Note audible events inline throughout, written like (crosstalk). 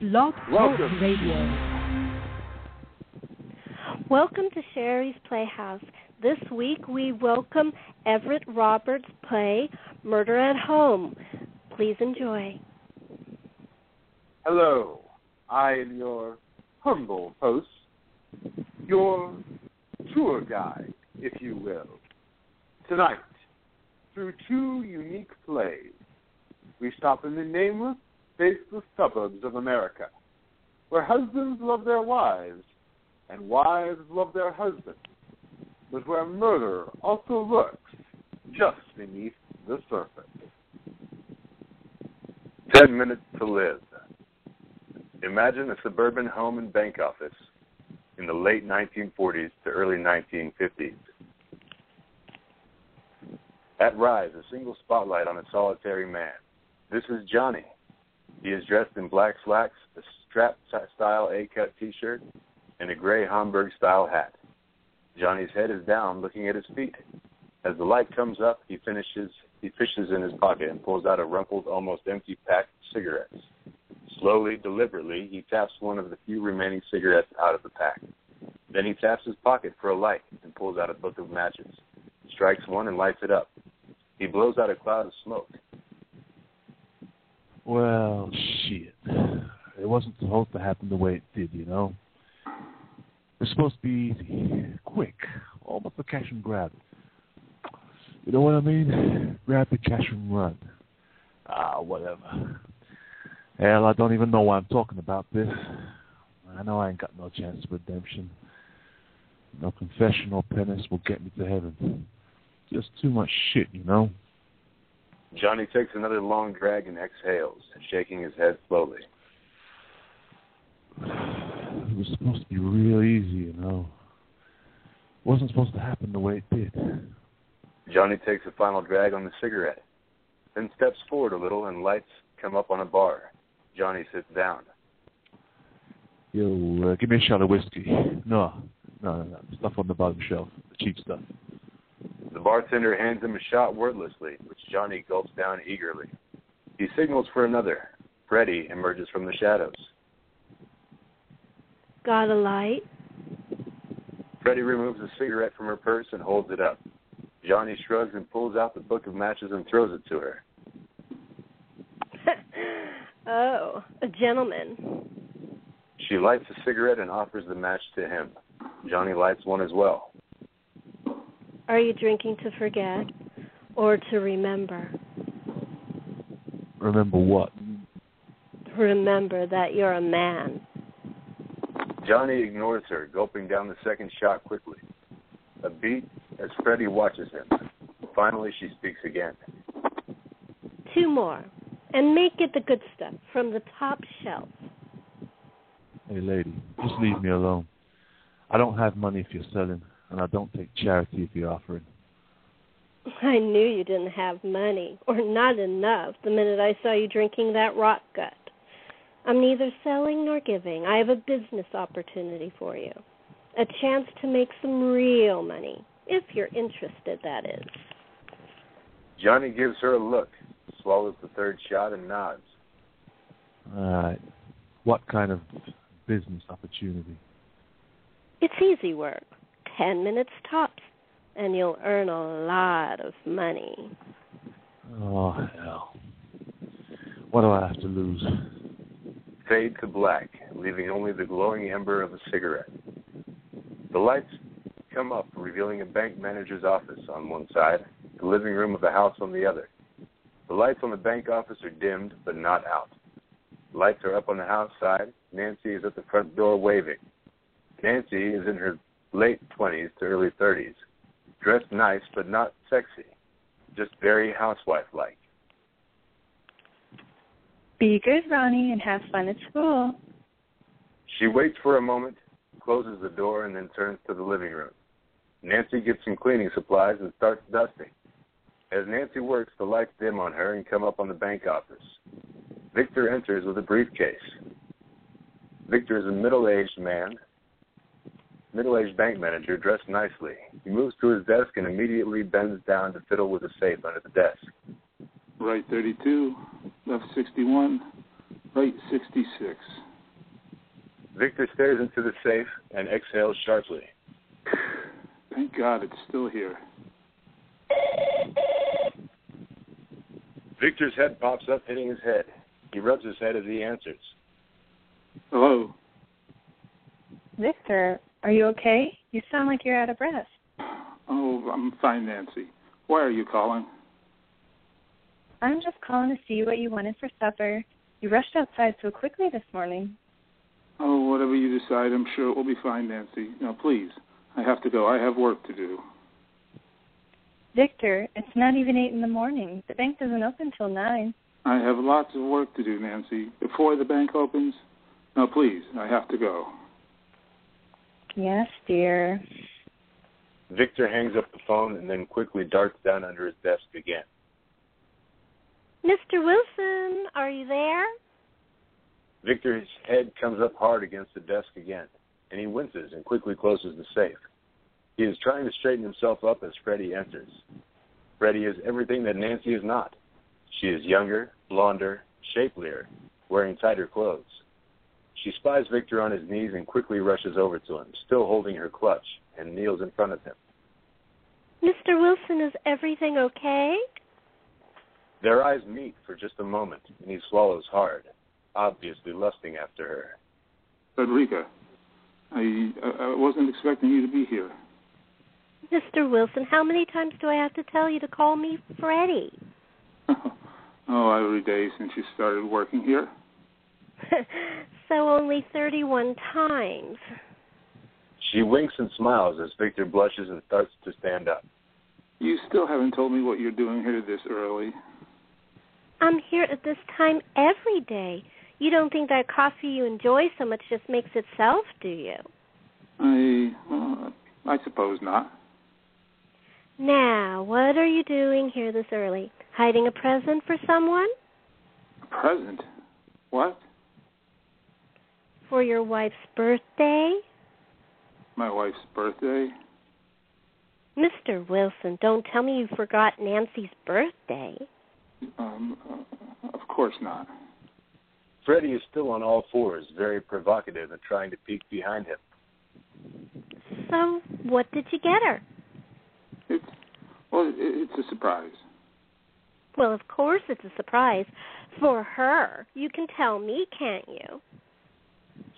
Blog Talk Radio. Welcome to Sherri's Playhouse. This week we welcome Everett Robert's play Murder at Home. Please enjoy. Hello, I am your humble host, your tour guide, if you will. Tonight, through two unique plays, we stop in the nameless, faceless suburbs of America, where husbands love their wives and wives love their husbands, but where murder also lurks just beneath the surface. Ten minutes to live. Imagine a suburban home and bank office in the late 1940s to early 1950s. At Rise, a single spotlight on a solitary man. This is Johnny. He is dressed in black slacks, a strap style A cut t shirt, and a gray Homburg style hat. Johnny's head is down, looking at his feet. As the light comes up, he finishes he fishes in his pocket and pulls out a rumpled, almost empty pack of cigarettes. Slowly, deliberately, he taps one of the few remaining cigarettes out of the pack. Then he taps his pocket for a light and pulls out a book of matches, strikes one and lights it up. He blows out a cloud of smoke. Well, shit. It wasn't supposed to happen the way it did, you know. It's supposed to be easy, quick, almost a cash and grab. You know what I mean? Grab the cash and run. Ah, whatever. Hell, I don't even know why I'm talking about this. I know I ain't got no chance of redemption. No confession or penance will get me to heaven. Just too much shit, you know? Johnny takes another long drag and exhales, shaking his head slowly. It was supposed to be real easy, you know. It wasn't supposed to happen the way it did. Johnny takes a final drag on the cigarette, then steps forward a little and lights come up on a bar. Johnny sits down. Yo, uh, give me a shot of whiskey. No, no, no, no. Stuff on the bottom shelf. The cheap stuff. The bartender hands him a shot wordlessly, which Johnny gulps down eagerly. He signals for another. Freddie emerges from the shadows. Got a light? Freddy removes a cigarette from her purse and holds it up. Johnny shrugs and pulls out the book of matches and throws it to her. (laughs) oh, a gentleman. She lights a cigarette and offers the match to him. Johnny lights one as well. Are you drinking to forget or to remember? Remember what? Remember that you're a man. Johnny ignores her, gulping down the second shot quickly. A beat as Freddie watches him. Finally, she speaks again. Two more, and make it the good stuff from the top shelf. Hey, lady, just leave me alone. I don't have money if you're selling, and I don't take charity if you're offering. I knew you didn't have money, or not enough, the minute I saw you drinking that rot gut. I'm neither selling nor giving. I have a business opportunity for you. A chance to make some real money, if you're interested, that is. Johnny gives her a look, swallows the third shot, and nods. All right. What kind of business opportunity? It's easy work. Ten minutes tops, and you'll earn a lot of money. Oh, hell. What do I have to lose? Fade to black, leaving only the glowing ember of a cigarette. The lights come up, revealing a bank manager's office on one side, the living room of the house on the other. The lights on the bank office are dimmed, but not out. The Lights are up on the house side. Nancy is at the front door waving. Nancy is in her late 20s to early 30s, dressed nice but not sexy, just very housewife like. Be good, Ronnie, and have fun at school. She waits for a moment, closes the door, and then turns to the living room. Nancy gets some cleaning supplies and starts dusting. As Nancy works, the lights dim on her and come up on the bank office. Victor enters with a briefcase. Victor is a middle aged man, middle aged bank manager dressed nicely. He moves to his desk and immediately bends down to fiddle with a safe under the desk. Right 32, left 61, right 66. Victor stares into the safe and exhales sharply. Thank God it's still here. Victor's head pops up, hitting his head. He rubs his head as he answers. Hello. Victor, are you okay? You sound like you're out of breath. Oh, I'm fine, Nancy. Why are you calling? I'm just calling to see what you wanted for supper. You rushed outside so quickly this morning. Oh, whatever you decide, I'm sure it will be fine, Nancy. Now, please, I have to go. I have work to do. Victor, it's not even 8 in the morning. The bank doesn't open till 9. I have lots of work to do, Nancy. Before the bank opens, now, please, I have to go. Yes, dear. Victor hangs up the phone and then quickly darts down under his desk again. Mr. Wilson, are you there? Victor's head comes up hard against the desk again, and he winces and quickly closes the safe. He is trying to straighten himself up as Freddie enters. Freddie is everything that Nancy is not. She is younger, blonder, shapelier, wearing tighter clothes. She spies Victor on his knees and quickly rushes over to him, still holding her clutch, and kneels in front of him. Mr. Wilson, is everything okay? Their eyes meet for just a moment, and he swallows hard, obviously lusting after her. Frederica, I, I wasn't expecting you to be here. Mr. Wilson, how many times do I have to tell you to call me Freddie? (laughs) (laughs) oh, every day since you started working here. (laughs) so only 31 times. She winks and smiles as Victor blushes and starts to stand up. You still haven't told me what you're doing here this early. I'm here at this time every day. You don't think that coffee you enjoy so much just makes itself, do you? I, well, I suppose not. Now, what are you doing here this early? Hiding a present for someone? A present? What? For your wife's birthday? My wife's birthday? Mr. Wilson, don't tell me you forgot Nancy's birthday. Um, uh, of course not. Freddie is still on all fours, very provocative and trying to peek behind him. So, what did you get her? It's well, it's a surprise. Well, of course it's a surprise for her. You can tell me, can't you?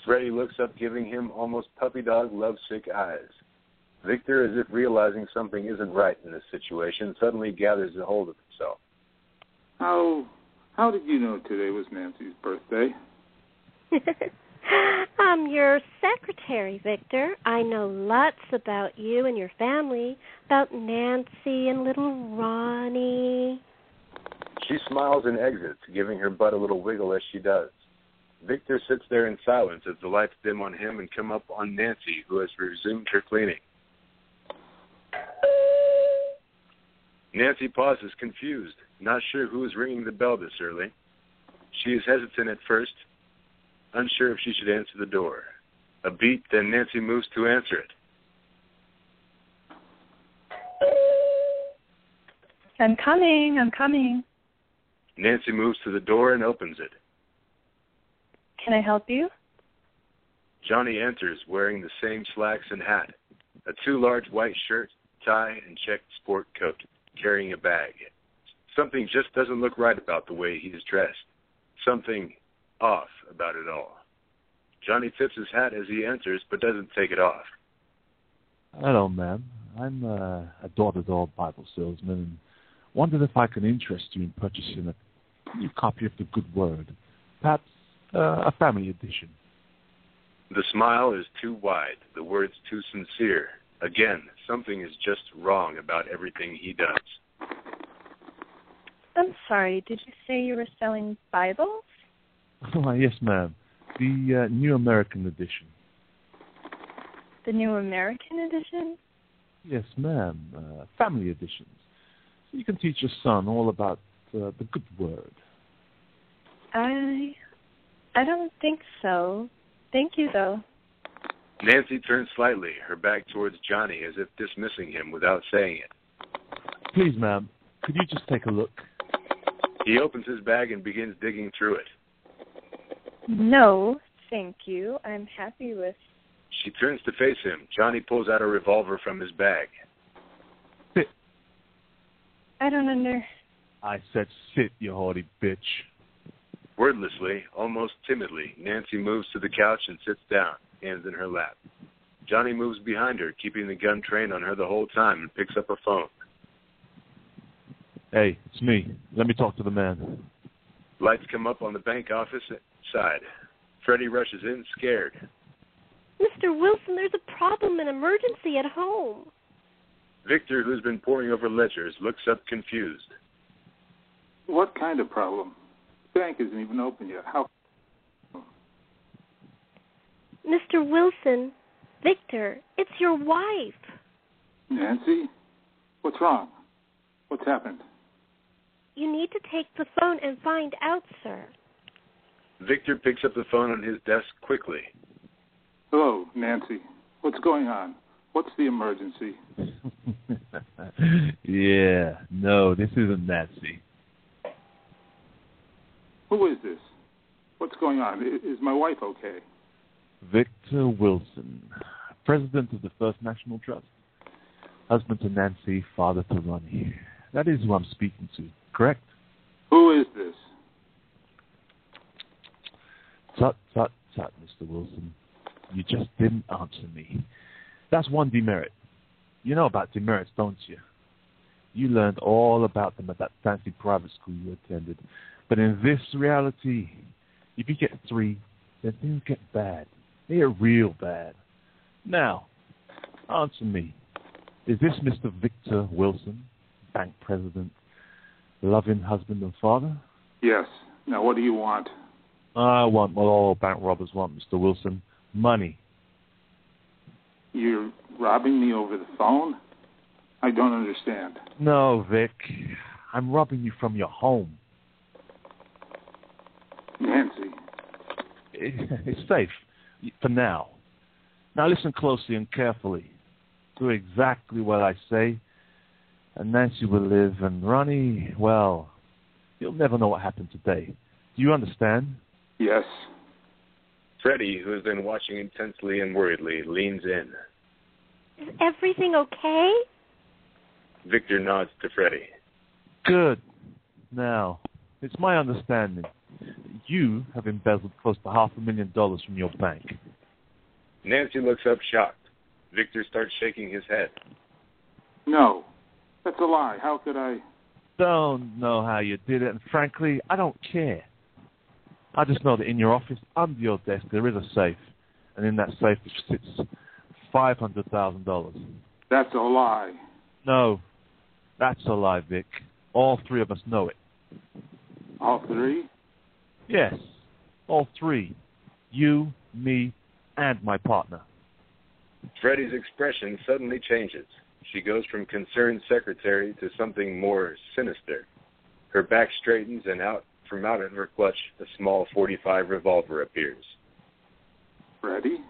Freddie looks up, giving him almost puppy dog lovesick eyes. Victor, as if realizing something isn't right in this situation, suddenly gathers a hold of himself. How how did you know today was Nancy's birthday? (laughs) I'm your secretary, Victor. I know lots about you and your family, about Nancy and little Ronnie. She smiles and exits, giving her butt a little wiggle as she does. Victor sits there in silence as the lights dim on him and come up on Nancy, who has resumed her cleaning. Nancy pauses, confused, not sure who is ringing the bell this early. She is hesitant at first, unsure if she should answer the door. A beat, then Nancy moves to answer it. I'm coming, I'm coming. Nancy moves to the door and opens it. Can I help you? Johnny enters wearing the same slacks and hat, a too large white shirt, tie, and checked sport coat, carrying a bag. Something just doesn't look right about the way he's dressed. Something off about it all. Johnny tips his hat as he enters, but doesn't take it off. Hello, ma'am. I'm uh, a door-to-door Bible salesman and wondered if I can interest you in purchasing a new copy of the Good Word, perhaps a family edition. The smile is too wide, the words too sincere. Again, something is just wrong about everything he does. I'm sorry, did you say you were selling Bibles? (laughs) Oh, yes, ma'am. The uh, New American Edition. The New American Edition? Yes, ma'am. Uh, family editions. So you can teach your son all about uh, the good word. I I don't think so. Thank you, though. Nancy turns slightly, her back towards Johnny, as if dismissing him without saying it. Please, ma'am, could you just take a look? He opens his bag and begins digging through it. No, thank you. I'm happy with. She turns to face him. Johnny pulls out a revolver from his bag. Sit. I don't under. I said sit, you haughty bitch. Wordlessly, almost timidly, Nancy moves to the couch and sits down, hands in her lap. Johnny moves behind her, keeping the gun trained on her the whole time, and picks up a phone. Hey, it's me. Let me talk to the man. Lights come up on the bank office side. Freddie rushes in, scared. Mr. Wilson, there's a problem, an emergency at home. Victor, who's been poring over ledgers, looks up confused. What kind of problem? The bank isn't even open yet. How? Mr. Wilson, Victor, it's your wife. Nancy? What's wrong? What's happened? You need to take the phone and find out, sir. Victor picks up the phone on his desk quickly. Hello, Nancy. What's going on? What's the emergency? (laughs) yeah, no, this isn't Nancy. Who is this? What's going on? Is my wife okay? Victor Wilson, president of the First National Trust, husband to Nancy, father to Ronnie. That is who I'm speaking to, correct? Who is this? Tut, tut, tut, Mr. Wilson. You just didn't answer me. That's one demerit. You know about demerits, don't you? You learned all about them at that fancy private school you attended. But in this reality, if you get three, then things get bad. They are real bad. Now, answer me. Is this Mr. Victor Wilson, bank president, loving husband and father? Yes. Now, what do you want? I want what all bank robbers want, Mr. Wilson. Money. You're robbing me over the phone? I don't understand. No, Vic. I'm robbing you from your home. Nancy. It- It's safe for now. Now listen closely and carefully. Do exactly what I say, and Nancy will live, and Ronnie, well, you'll never know what happened today. Do you understand? Yes. Freddie, who has been watching intensely and worriedly, leans in. Is everything okay? Victor nods to Freddie. Good. Now, it's my understanding that you have embezzled close to half a million dollars from your bank. Nancy looks up shocked. Victor starts shaking his head. No. That's a lie. How could I? Don't know how you did it, and frankly, I don't care. I just know that in your office, under your desk, there is a safe, and in that safe sits five hundred thousand dollars. That's a lie. No, that's a lie, Vic. All three of us know it. All three? Yes, all three. You, me, and my partner. Freddie's expression suddenly changes. She goes from concerned secretary to something more sinister. Her back straightens, and out from out of her clutch, a small 45 revolver appears. Freddie?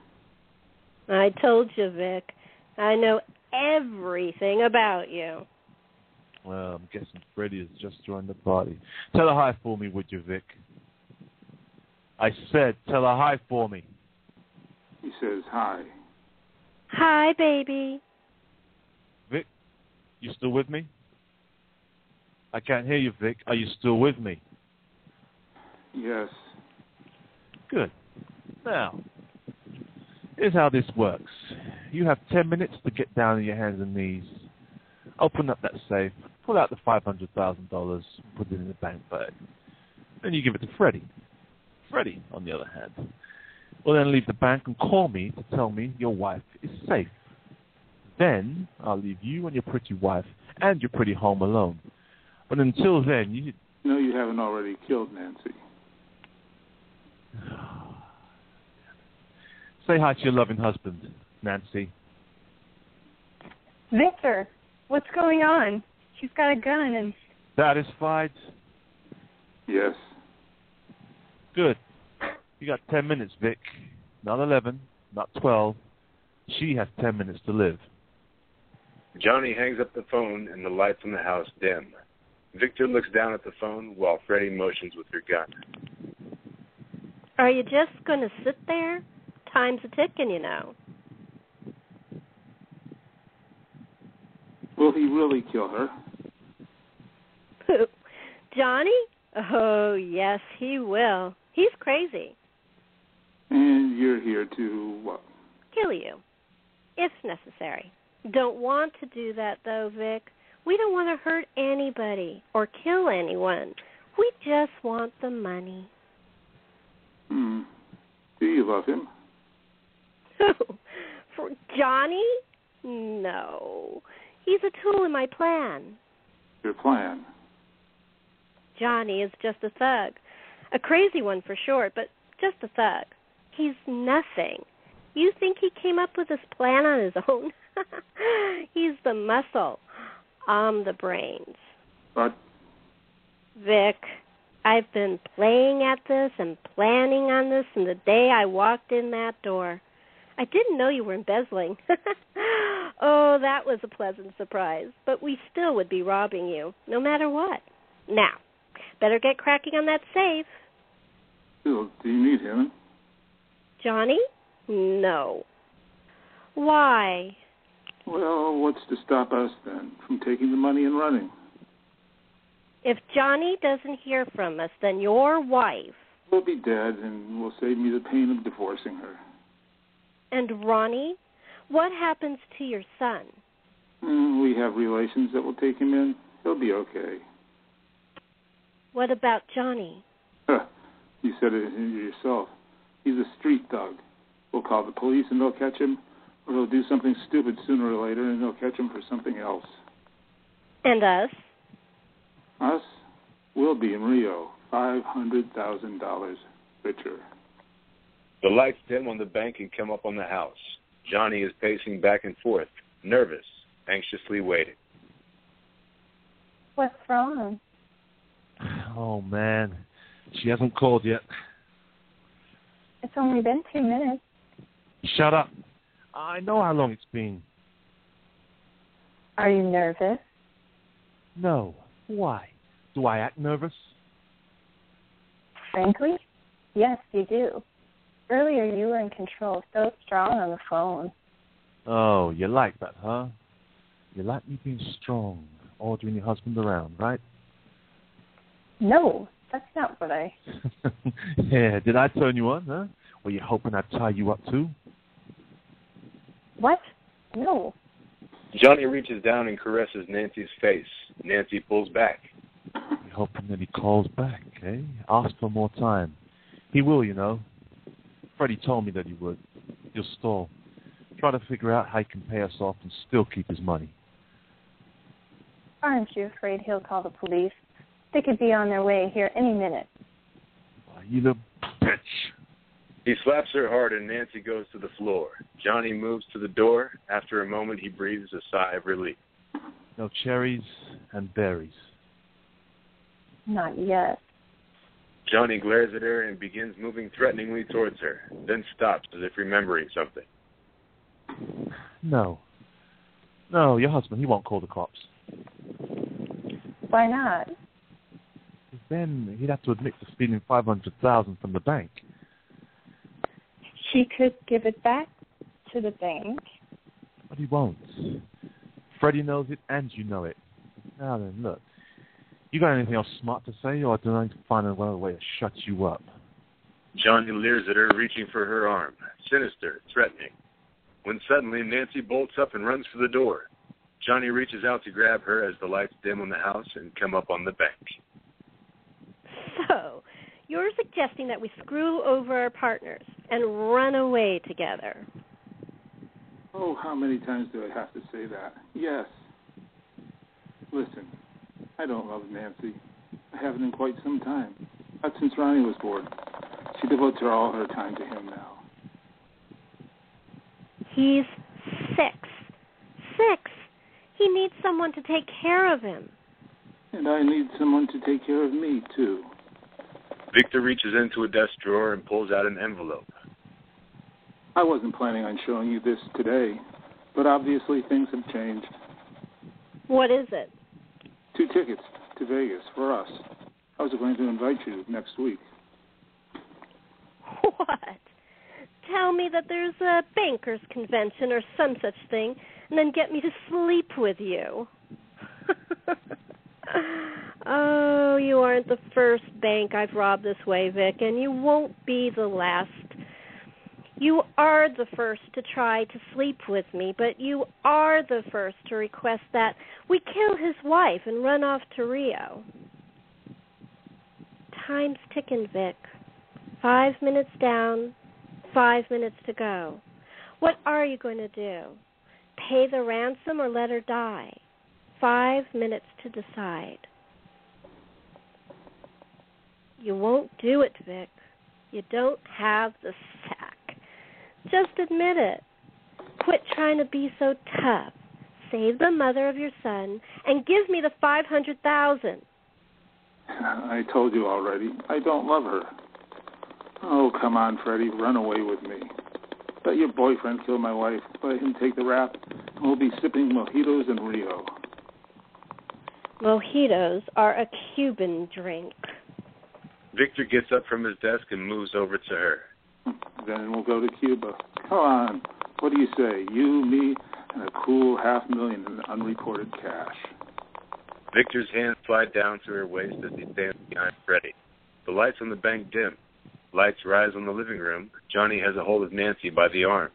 I told you, Vic. I know everything about you. Well, I'm guessing Freddie has just joined the party. Tell her hi for me, would you, Vic? I said, tell her hi for me. He says hi. Hi, baby. Vic, you still with me? I can't hear you, Vic. Are you still with me? Yes. Good. Now, here's how this works. You have 10 minutes to get down on your hands and knees, open up that safe, pull out the $500,000, put it in the bank bag. and you give it to Freddie. Freddie, on the other hand, will then leave the bank and call me to tell me your wife is safe. Then I'll leave you and your pretty wife and your pretty home alone. But until then, you No, you haven't already killed Nancy. (sighs) say hi to your loving husband, Nancy. Victor, what's going on? She's got a gun and Satisfied? Yes. Good. You got 10 minutes, Vic. Not 11, not 12. She has 10 minutes to live. Johnny hangs up the phone, and the lights in the house dim. Victor looks down at the phone while Freddie motions with her gun. Are you just going to sit there? Time's a ticking, you know. Will he really kill her? Who? (laughs) Johnny? Oh, yes, he will. He's crazy. And you're here to what? Kill you, if necessary. Don't want to do that, though, Vic. We don't want to hurt anybody or kill anyone. We just want the money. Hmm. Do you love him? Who? (laughs) For Johnny? No. He's a tool in my plan. Your plan? Johnny is just a thug. A crazy one for sure, but just a thug. He's nothing. You think he came up with this plan on his (laughs) own? He's the muscle. I'm the brains. But Vic, I've been playing at this and planning on this from the day I walked in that door. I didn't know you were embezzling. (laughs) oh, that was a pleasant surprise. But we still would be robbing you, no matter what. Now, better get cracking on that safe. Do you need him? Johnny? No. Why? Well, what's to stop us then from taking the money and running? If Johnny doesn't hear from us, then your wife We'll be dead, and will save me the pain of divorcing her. and Ronnie, what happens to your son? Mm, we have relations that will take him in. He'll be okay. What about Johnny? Huh. You said it yourself. He's a street thug. We'll call the police and they'll catch him, or he'll do something stupid sooner or later and they'll catch him for something else. And us? Us, we'll be in Rio, five hundred thousand dollars richer. The lights dim on the bank and come up on the house. Johnny is pacing back and forth, nervous, anxiously waiting. What's wrong? Oh man, she hasn't called yet. It's only been two minutes. Shut up. I know how long it's been. Are you nervous? No. Why? Do I act nervous? Frankly, yes, you do. Earlier, you were in control, so strong on the phone. Oh, you like that, huh? You like me being strong, ordering your husband around, right? No, that's not what I. (laughs) yeah, did I turn you on, huh? Were you hoping I'd tie you up too? What? No. Johnny reaches down and caresses Nancy's face. Nancy pulls back. You're hoping that he calls back, eh? Ask for more time. He will, you know. Freddie told me that he would. He'll stall. Try to figure out how he can pay us off and still keep his money. Aren't you afraid he'll call the police? They could be on their way here any minute. Why, You little bitch. He slaps her hard and Nancy goes to the floor. Johnny moves to the door. After a moment, he breathes a sigh of relief. No cherries and berries. Not yet. Johnny glares at her and begins moving threateningly towards her, then stops as if remembering something. No. No, your husband, he won't call the cops. Why not? Then he'd have to admit to stealing five hundred thousand from the bank. She could give it back to the bank. But he won't. Freddie knows it and you know it. Now then, look. You got anything else smart to say, or do I need to find another way to shut you up? Johnny leers at her, reaching for her arm, sinister, threatening. When suddenly Nancy bolts up and runs for the door. Johnny reaches out to grab her as the lights dim on the house and come up on the bank. You're suggesting that we screw over our partners and run away together. Oh, how many times do I have to say that? Yes. Listen, I don't love Nancy. I haven't in quite some time. Not since Ronnie was born. She devotes her all her time to him now. He's six. Six. He needs someone to take care of him. And I need someone to take care of me, too. Victor reaches into a desk drawer and pulls out an envelope. I wasn't planning on showing you this today, but obviously things have changed. What is it? Two tickets to Vegas for us. I was going to invite you next week. (laughs) What? Tell me that there's a bankers convention or some such thing, and then get me to sleep with you. (laughs) oh, aren't the first bank I've robbed this way, Vic, and you won't be the last. You are the first to try to sleep with me, but you are the first to request that we kill his wife and run off to Rio. Time's ticking, Vic. Five minutes down, five minutes to go. What are you going to do? Pay the ransom or let her die? Five minutes to decide. You won't do it, Vic. You don't have the sack. Just admit it. Quit trying to be so tough. Save the mother of your son and give me the five hundred thousand. (laughs) I told you already. I don't love her. Oh, come on, Freddie. Run away with me. Let your boyfriend kill my wife. Let him take the rap, and we'll be sipping mojitos in Rio. Mojitos are a Cuban drink. Victor gets up from his desk and moves over to her. Then we'll go to Cuba. Come on. What do you say? You, me, and a cool half million in unreported cash. Victor's hands slide down to her waist as he stands behind Freddie. The lights on the bank dim. Lights rise on the living room. Johnny has a hold of Nancy by the arm.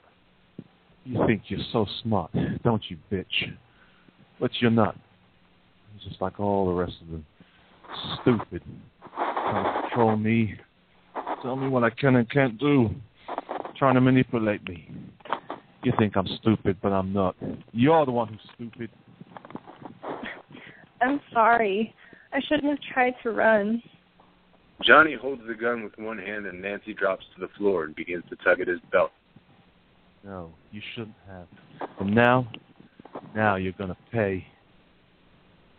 You think you're so smart, don't you, bitch? But you're not. You're just like all the rest of them. Stupid. Trying to control me. Tell me what I can and can't do. Trying to manipulate me. You think I'm stupid, but I'm not. You're the one who's stupid. I'm sorry. I shouldn't have tried to run. Johnny holds the gun with one hand and Nancy drops to the floor and begins to tug at his belt. No, you shouldn't have. And now, now you're going to pay.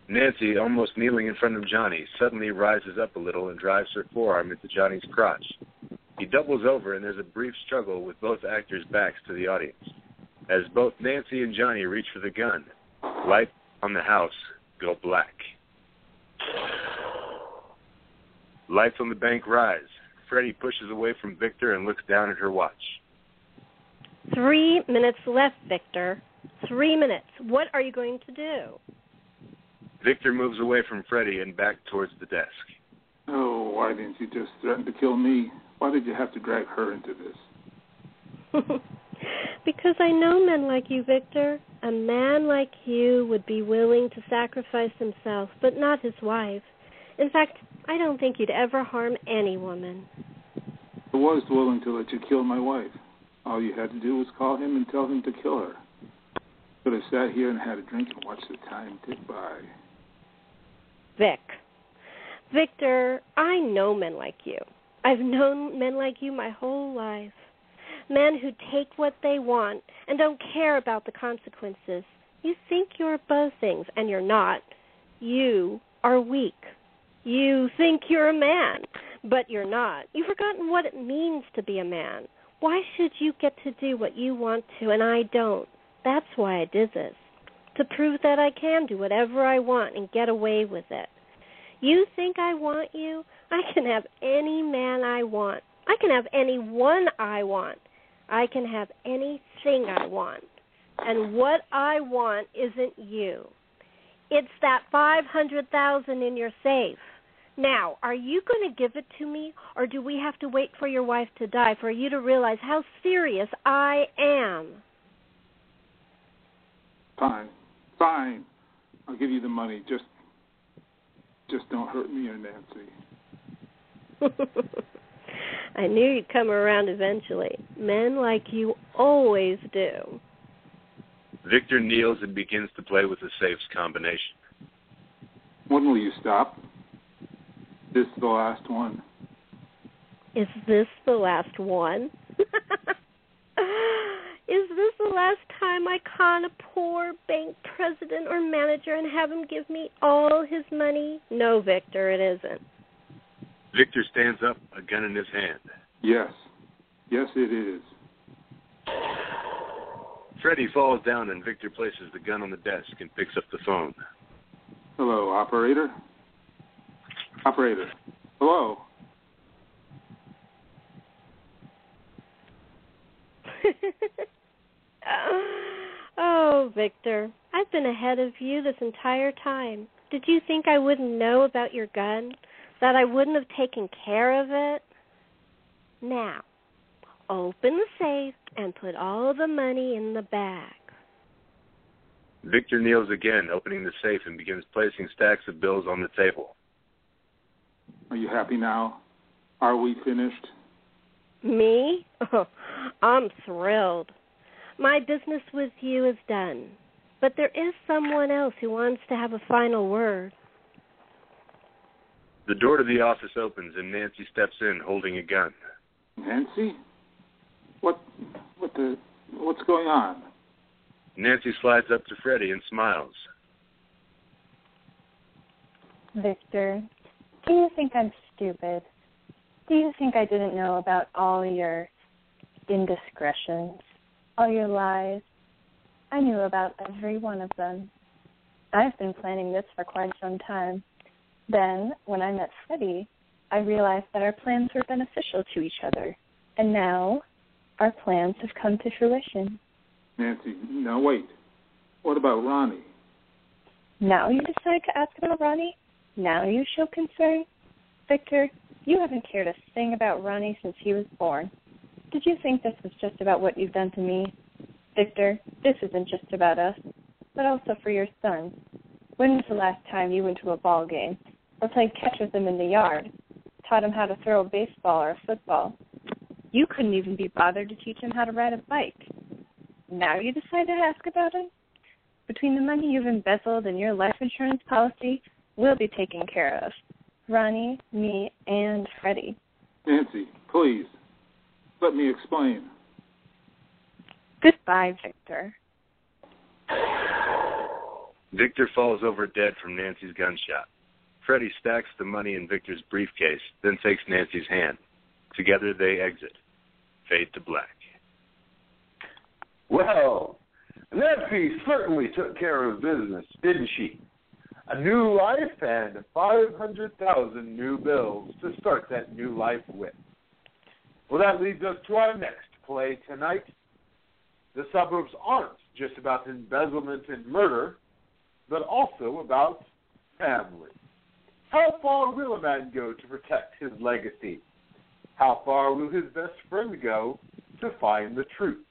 Nancy, almost kneeling in front of Johnny, suddenly rises up a little and drives her forearm into Johnny's crotch. He doubles over and there's a brief struggle with both actors' backs to the audience. As both Nancy and Johnny reach for the gun, lights on the house go black. Lights on the bank rise. Freddie pushes away from Victor and looks down at her watch. Three minutes left, Victor. Three minutes. What are you going to do? Victor moves away from Freddie and back towards the desk. Oh, why didn't you just threaten to kill me? Why did you have to drag her into this? (laughs) because I know men like you, Victor. A man like you would be willing to sacrifice himself, but not his wife. In fact, I don't think you'd ever harm any woman. I was willing to let you kill my wife. All you had to do was call him and tell him to kill her. Could have sat here and had a drink and watched the time tick by. Vic. Victor, I know men like you. I've known men like you my whole life. Men who take what they want and don't care about the consequences. You think you're above things, and you're not. You are weak. You think you're a man, but you're not. You've forgotten what it means to be a man. Why should you get to do what you want to and I don't? That's why I did this. To prove that I can do whatever I want and get away with it. You think I want you? I can have any man I want. I can have any one I want. I can have anything I want. And what I want isn't you. It's that 500,000 in your safe. Now, are you going to give it to me, or do we have to wait for your wife to die for you to realize how serious I am? Fine, fine. I'll give you the money. Just, just don't hurt me or Nancy. (laughs) I knew you'd come around eventually. Men like you always do. Victor kneels and begins to play with the safe's combination. When will you stop? This is the last one. Is this the last one? Is this the last time I con a poor bank president or manager and have him give me all his money? No, Victor, it isn't. Victor stands up, a gun in his hand. Yes. Yes, it is. Freddie falls down and Victor places the gun on the desk and picks up the phone. Hello, operator. Operator. Hello. (laughs) (sighs) oh, Victor, I've been ahead of you this entire time. Did you think I wouldn't know about your gun? That I wouldn't have taken care of it? Now, open the safe and put all the money in the bag. Victor kneels again, opening the safe and begins placing stacks of bills on the table. Are you happy now? Are we finished? Me? Oh, (laughs) I'm thrilled. My business with you is done. But there is someone else who wants to have a final word. The door to the office opens and Nancy steps in holding a gun. Nancy? What what the what's going on? Nancy slides up to Freddie and smiles. Victor, do you think I'm stupid? Do you think I didn't know about all your indiscretions, all your lies? I knew about every one of them. I've been planning this for quite some time. Then, when I met Freddie, I realized that our plans were beneficial to each other. And now, our plans have come to fruition. Nancy, now wait. What about Ronnie? Now you decide to ask about Ronnie? Now you show concern? Victor, you haven't cared a thing about Ronnie since he was born. Did you think this was just about what you've done to me? Victor, this isn't just about us, but also for your son. When was the last time you went to a ball game or played catch with him in the yard, taught him how to throw a baseball or a football? You couldn't even be bothered to teach him how to ride a bike. Now you decide to ask about him? Between the money you've embezzled and your life insurance policy, we'll be taken care of. Ronnie, me, and Freddie. Nancy, please, let me explain. Goodbye, Victor. Victor falls over dead from Nancy's gunshot. Freddie stacks the money in Victor's briefcase, then takes Nancy's hand. Together they exit. Fade to black. Well, Nancy certainly took care of business, didn't she? A new life and 500,000 new bills to start that new life with. Well, that leads us to our next play tonight. The suburbs aren't just about embezzlement and murder, but also about family. How far will a man go to protect his legacy? How far will his best friend go to find the truth?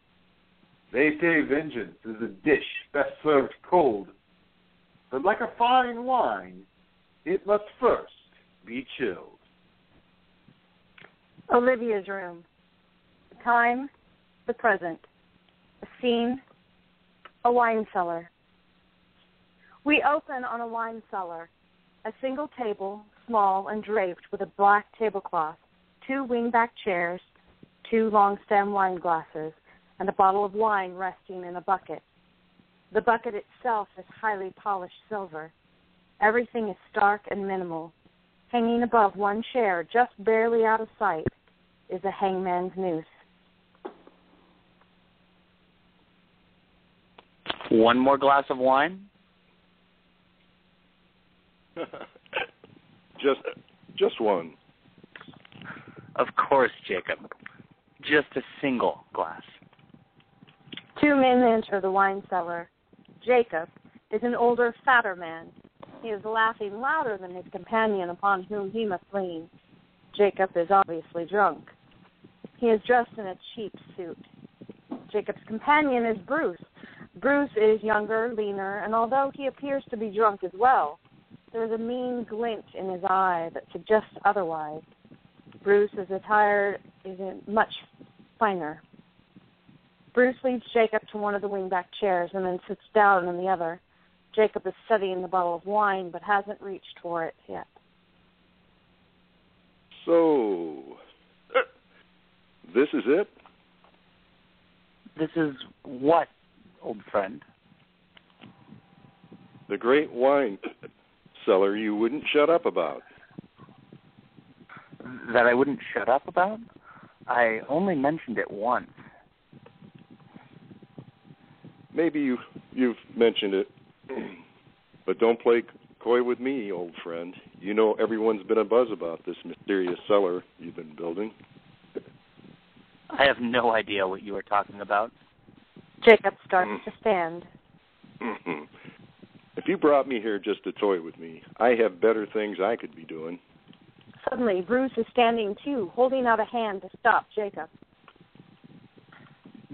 They say vengeance is a dish best served cold, but like a fine wine, it must first be chilled. Olivia's room. The time, the present. The scene, a wine cellar. We open on a wine cellar. A single table, small and draped with a black tablecloth, two wingback chairs, two long stem wine glasses, and a bottle of wine resting in a bucket. The bucket itself is highly polished silver. Everything is stark and minimal. Hanging above one chair, just barely out of sight, is a hangman's noose. One more glass of wine? (laughs) just just one. Of course, Jacob. Just a single glass. Two men enter the wine cellar. Jacob is an older, fatter man. He is laughing louder than his companion upon whom he must lean. Jacob is obviously drunk. He is dressed in a cheap suit. Jacob's companion is Bruce. Bruce is younger, leaner, and although he appears to be drunk as well, there is a mean glint in his eye that suggests otherwise. Bruce is attired is much finer. Bruce leads Jacob to one of the wingback chairs and then sits down in the other. Jacob is studying the bottle of wine but hasn't reached for it yet. So, this is it? This is what, old friend? The great wine cellar you wouldn't shut up about. That I wouldn't shut up about? I only mentioned it once. Maybe you you've mentioned it, but don't play coy with me, old friend. You know everyone's been a buzz about this mysterious cellar you've been building. I have no idea what you are talking about. Jacob starts mm. to stand. Mm-hmm. If you brought me here just to toy with me, I have better things I could be doing. Suddenly, Bruce is standing too, holding out a hand to stop Jacob.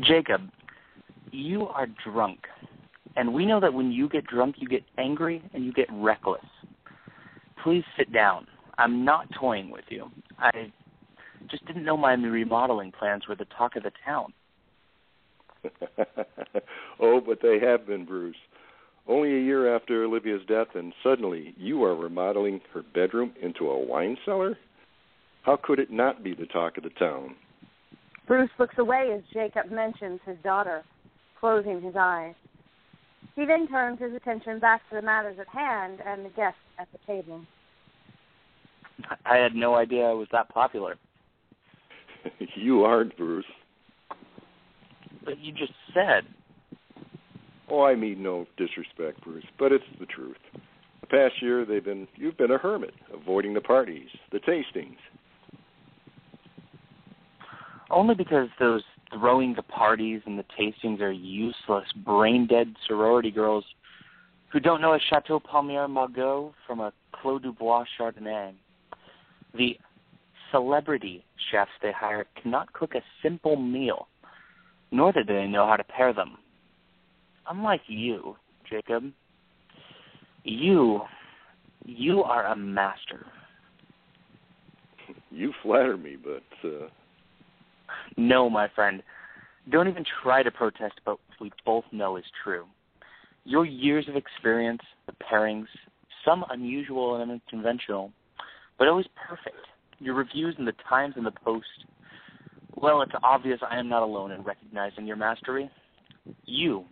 Jacob, you are drunk. And we know that when you get drunk, you get angry and you get reckless. Please sit down. I'm not toying with you. I just didn't know my remodeling plans were the talk of the town. (laughs) oh, but they have been, Bruce. Only a year after Olivia's death, and suddenly you are remodeling her bedroom into a wine cellar? How could it not be the talk of the town? Bruce looks away as Jacob mentions his daughter, closing his eyes. He then turns his attention back to the matters at hand and the guests at the table. I had no idea I was that popular. (laughs) you aren't, Bruce. But you just said. Oh, I mean no disrespect, Bruce, but it's the truth. The past year, they've been you've been a hermit, avoiding the parties, the tastings. Only because those throwing the parties and the tastings are useless, brain dead sorority girls who don't know a Chateau Palmer Margaux from a Clos du Bois Chardonnay. The celebrity chefs they hire cannot cook a simple meal, nor do they know how to pair them. Unlike you, Jacob, you you are a master. You flatter me, but uh no, my friend. Don't even try to protest about what we both know is true. Your years of experience, the pairings, some unusual and unconventional, but always perfect. Your reviews in the Times and the Post. Well, it's obvious I am not alone in recognizing your mastery. You.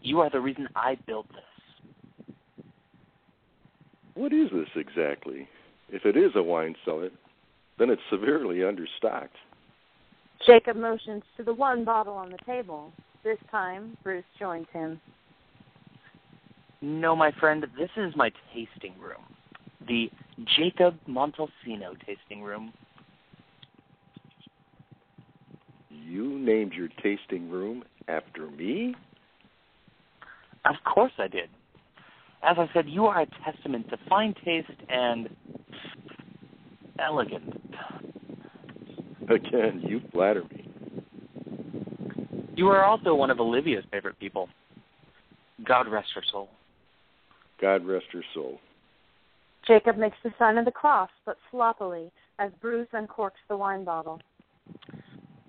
You are the reason I built this. What is this exactly? If it is a wine cellar, then it's severely understocked. Jacob motions to the one bottle on the table. This time, Bruce joins him. No, my friend, this is my tasting room. The Jacob Montalcino tasting room. You named your tasting room after me? Of course I did. As I said, you are a testament to fine taste and elegance. Again, you flatter me. You are also one of Olivia's favorite people. God rest her soul. God rest her soul. Jacob makes the sign of the cross, but sloppily, as Bruce uncorks the wine bottle.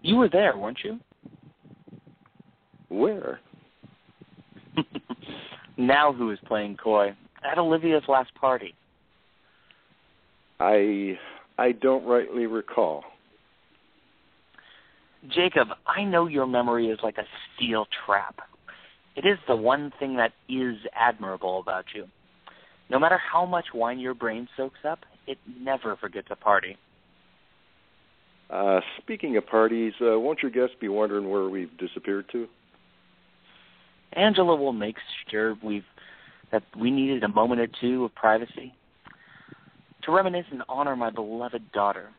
You were there, weren't you? Where? (laughs) now who is playing coy? At Olivia's last party. I I don't rightly recall. Jacob, I know your memory is like a steel trap. It is the one thing that is admirable about you. No matter how much wine your brain soaks up, it never forgets a party. Uh, speaking of parties, uh, won't your guests be wondering where we've disappeared to? Angela will make sure we've that we needed a moment or two of privacy to reminisce and honor my beloved daughter.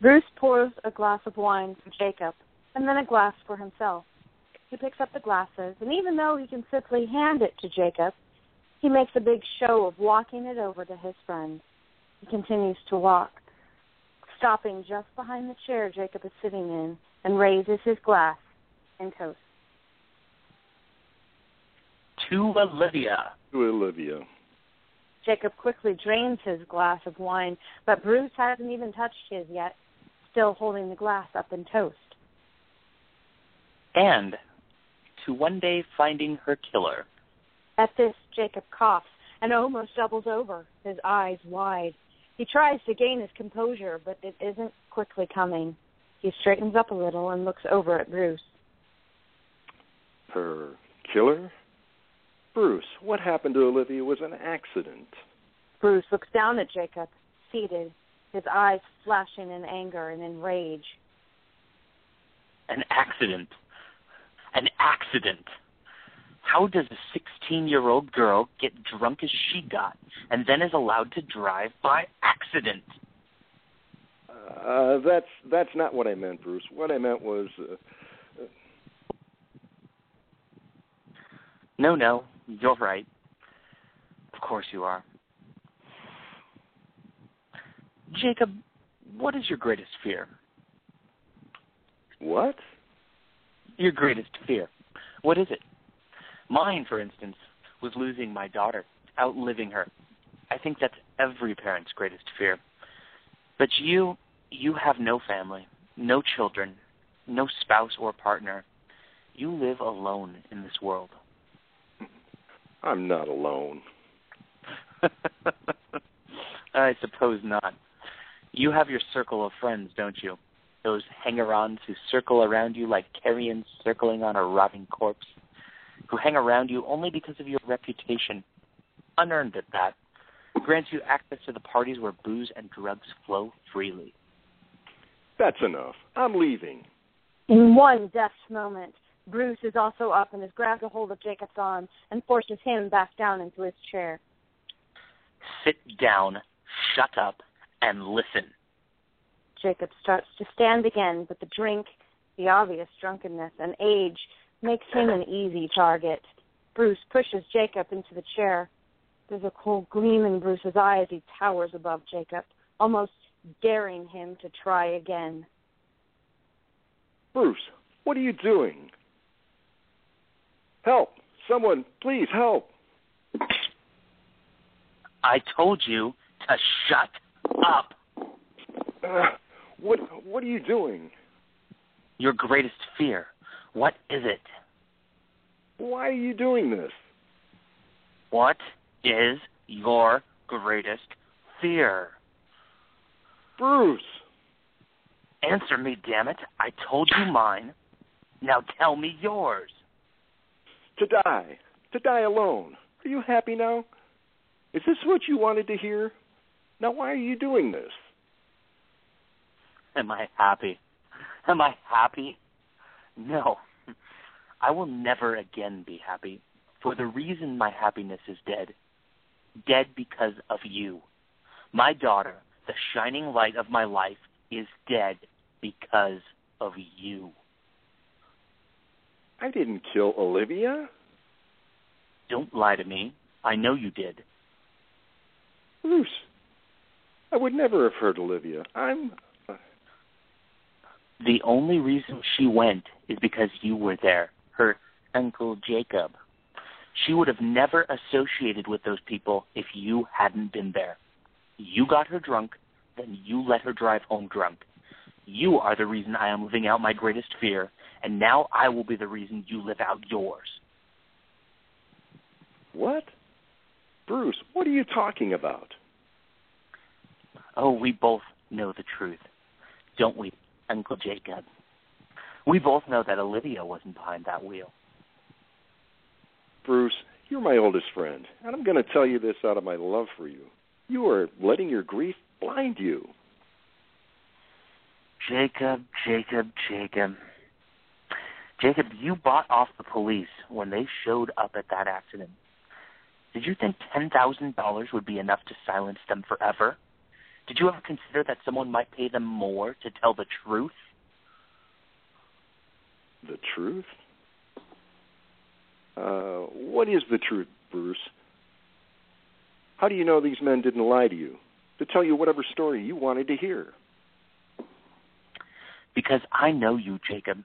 Bruce pours a glass of wine for Jacob and then a glass for himself. He picks up the glasses, and even though he can simply hand it to Jacob, he makes a big show of walking it over to his friend. He continues to walk, stopping just behind the chair Jacob is sitting in, and raises his glass and toasts. To Olivia. To Olivia. Jacob quickly drains his glass of wine, but Bruce hasn't even touched his yet still holding the glass up in toast. And to one day finding her killer. At this, Jacob coughs and almost doubles over, his eyes wide. He tries to gain his composure, but it isn't quickly coming. He straightens up a little and looks over at Bruce. Her killer? Bruce, what happened to Olivia was an accident. Bruce looks down at Jacob, seated, his eyes flashing in anger and in rage. An accident. An accident. How does a 16 year old girl get drunk as she got and then is allowed to drive by accident? Uh, that's that's not what I meant, Bruce. What I meant was. Uh, no, no, you're right. Of course you are. Jacob, what is your greatest fear? What? Your greatest fear. What is it? Mine, for instance, was losing my daughter, outliving her. I think that's every parent's greatest fear. But you, you have no family, no children, no spouse or partner. You live alone in this world. I'm not alone. (laughs) I suppose not. You have your circle of friends, don't you? Those hanger-ons who circle around you like carrion circling on a rotting corpse, who hang around you only because of your reputation, unearned at that, grants you access to the parties where booze and drugs flow freely. That's enough. I'm leaving. In one deft moment, Bruce is also up and has grabbed a hold of Jacob's arm and forces him back down into his chair. Sit down, shut up, and listen. Jacob starts to stand again, but the drink, the obvious drunkenness, and age makes him an easy target. Bruce pushes Jacob into the chair. There's a cold gleam in Bruce's eye as he towers above Jacob, almost daring him to try again. Bruce, what are you doing? Help! Someone, please help! I told you to shut up. Uh, what what are you doing? Your greatest fear. What is it? Why are you doing this? What is your greatest fear? Bruce. Answer me, damn it. I told you mine. Now tell me yours. To die. To die alone. Are you happy now? Is this what you wanted to hear? Now why are you doing this? Am I happy? Am I happy? (laughs) No. I will never again be happy for the reason my happiness is dead. Dead because of you. My daughter, the shining light of my life, is dead because of you. I didn't kill Olivia. Don't lie to me. I know you did. Bruce, I would never have hurt Olivia. I'm. The only reason she went is because you were there, her Uncle Jacob. She would have never associated with those people if you hadn't been there. You got her drunk, then you let her drive home drunk. You are the reason I am living out my greatest fear, and now I will be the reason you live out yours. What? Bruce, what are you talking about? Oh, we both know the truth, don't we, Uncle Jacob? We both know that Olivia wasn't behind that wheel. Bruce, you're my oldest friend, and I'm going to tell you this out of my love for you. You are letting your grief blind you. Jacob, Jacob, Jacob. Jacob, you bought off the police when they showed up at that accident. Did you think $10,000 would be enough to silence them forever? Did you ever consider that someone might pay them more to tell the truth? The truth? Uh, what is the truth, Bruce? How do you know these men didn't lie to you? To tell you whatever story you wanted to hear? Because I know you, Jacob.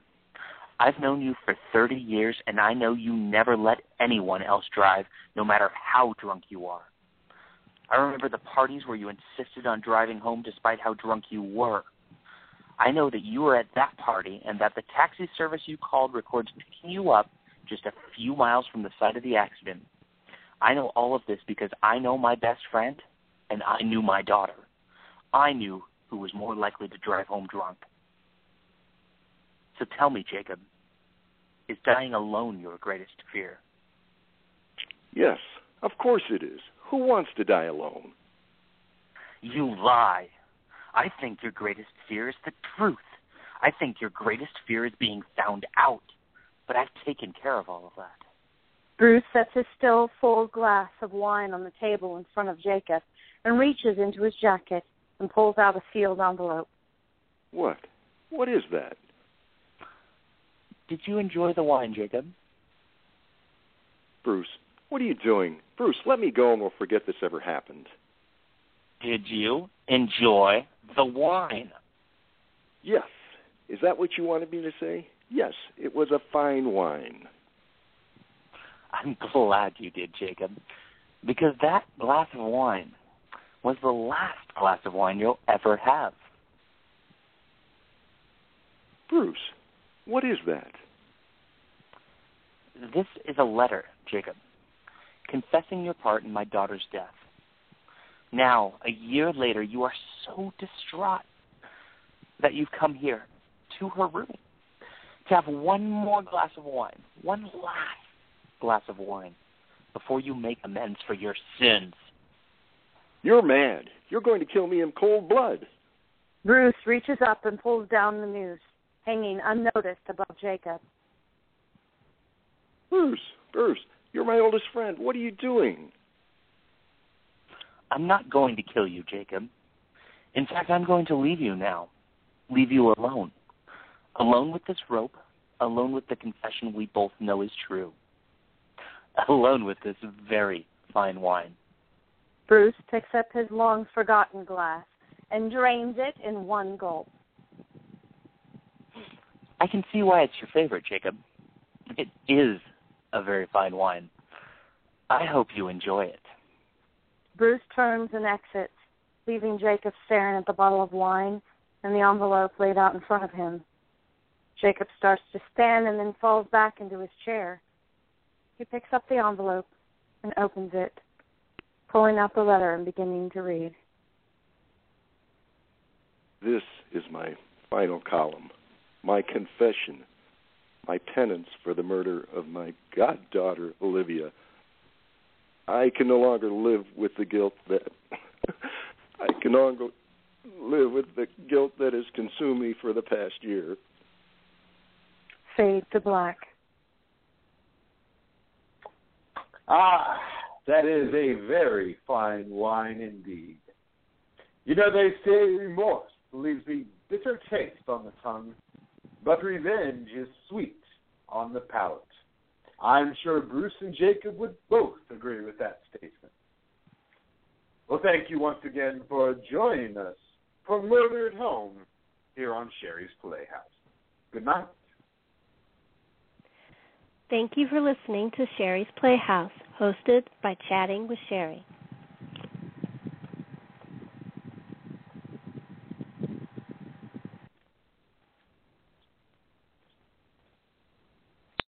I've known you for 30 years, and I know you never let anyone else drive, no matter how drunk you are. I remember the parties where you insisted on driving home despite how drunk you were. I know that you were at that party and that the taxi service you called records picking you up just a few miles from the site of the accident. I know all of this because I know my best friend and I knew my daughter. I knew who was more likely to drive home drunk. So tell me, Jacob, is dying alone your greatest fear? Yes, of course it is. Who wants to die alone? You lie. I think your greatest fear is the truth. I think your greatest fear is being found out. But I've taken care of all of that. Bruce sets his still full glass of wine on the table in front of Jacob and reaches into his jacket and pulls out a sealed envelope. What? What is that? Did you enjoy the wine, Jacob? Bruce, what are you doing? Bruce, let me go and we'll forget this ever happened. Did you enjoy the wine? Yes. Is that what you wanted me to say? Yes, it was a fine wine. I'm glad you did, Jacob, because that glass of wine was the last glass of wine you'll ever have. Bruce, what is that? This is a letter, Jacob, confessing your part in my daughter's death. Now, a year later, you are so distraught that you've come here to her room to have one more glass of wine, one last glass of wine, before you make amends for your sins. You're mad. You're going to kill me in cold blood. Bruce reaches up and pulls down the noose, hanging unnoticed above Jacob. Bruce, Bruce, you're my oldest friend. What are you doing? I'm not going to kill you, Jacob. In fact, I'm going to leave you now. Leave you alone. Alone with this rope, alone with the confession we both know is true. (laughs) Alone with this very fine wine. Bruce picks up his long forgotten glass and drains it in one gulp. I can see why it's your favorite, Jacob. It is a very fine wine. I hope you enjoy it. Bruce turns and exits, leaving Jacob staring at the bottle of wine and the envelope laid out in front of him. Jacob starts to stand and then falls back into his chair. He picks up the envelope and opens it, pulling out the letter and beginning to read. This is my final column, my confession, my penance for the murder of my goddaughter, Olivia. I can no longer live with the guilt that (laughs) I can no longer live with the guilt that has consumed me for the past year. Fade to black. Ah, that is a very fine wine indeed. You know, they say remorse leaves a bitter taste on the tongue, but revenge is sweet on the palate. I'm sure Bruce and Jacob would both agree with that statement. Well, thank you once again for joining us for Murder at Home here on Sherri's Playhouse. Good night. Thank you for listening to Sherri's Playhouse, hosted by Chatting with Sherri.